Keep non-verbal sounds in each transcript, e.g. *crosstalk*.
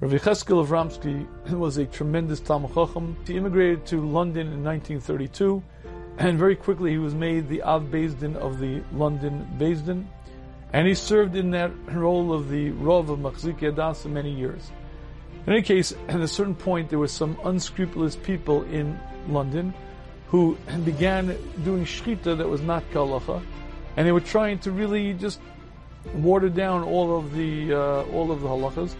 Rav Yecheskel Avramsky *clears throat* was a tremendous Talmud Chacham. He immigrated to London in 1932, and very quickly he was made the Av Din of the London Din, and he served in that role of the Rav of Machzikei HaDaas for many years. In any case, *clears throat* at a certain point, there were some unscrupulous people in London who *clears throat* began doing shechita that was not k'halacha, and they were trying to really just water down all of the uh, all of the halachas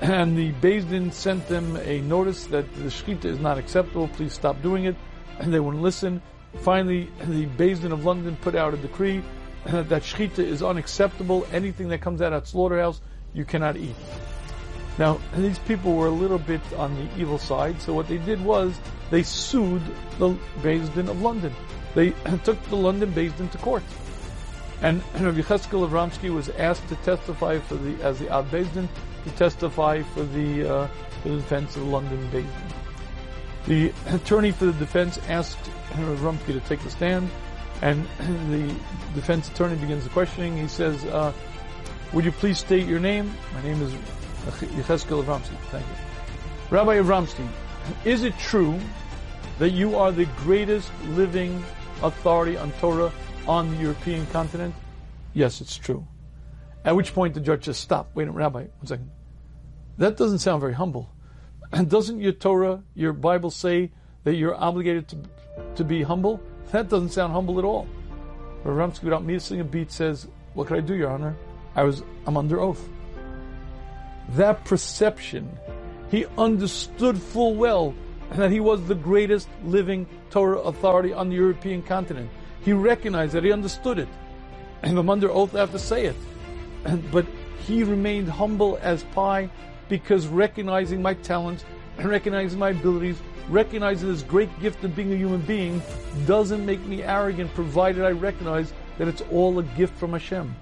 and the Din sent them a notice that the shechita is not acceptable. Please stop doing it. And they wouldn't listen. Finally, the Din of London put out a decree uh, that shechita is unacceptable. Anything that comes out of slaughterhouse, you cannot eat. Now, these people were a little bit on the evil side, so what they did was they sued the Din of London. They uh, took the London Din to court. And *clears throat* Rabbi Cheskel Avramsky was asked to testify for the as the Ad to testify for the, uh, for the defense of the London Beis Din. The *clears throat* attorney for the defense asked *clears throat* Rabbi Rumsky to take the stand, and the defense attorney begins the questioning. He says, uh, "Would you please state your name? My name is Yecheskel Avramsky. Thank you, Rabbi Avramsky. Is it true that you are the greatest living authority on Torah on the European continent? Yes, it's true. At which point the judge just stopped. Wait a minute, Rabbi, one second. That doesn't sound very humble. And doesn't your Torah, your Bible say that you're obligated to, to be humble? That doesn't sound humble at all. But Ramsky, without missing a beat, says, What could I do, Your Honor? I was, I'm under oath. That perception, he understood full well that he was the greatest living Torah authority on the European continent. He recognized that, he understood it. And I'm under oath I have to say it. *clears throat* but he remained humble as pie because recognizing my talents and *clears throat* recognizing my abilities, recognizing this great gift of being a human being doesn't make me arrogant provided I recognize that it's all a gift from Hashem.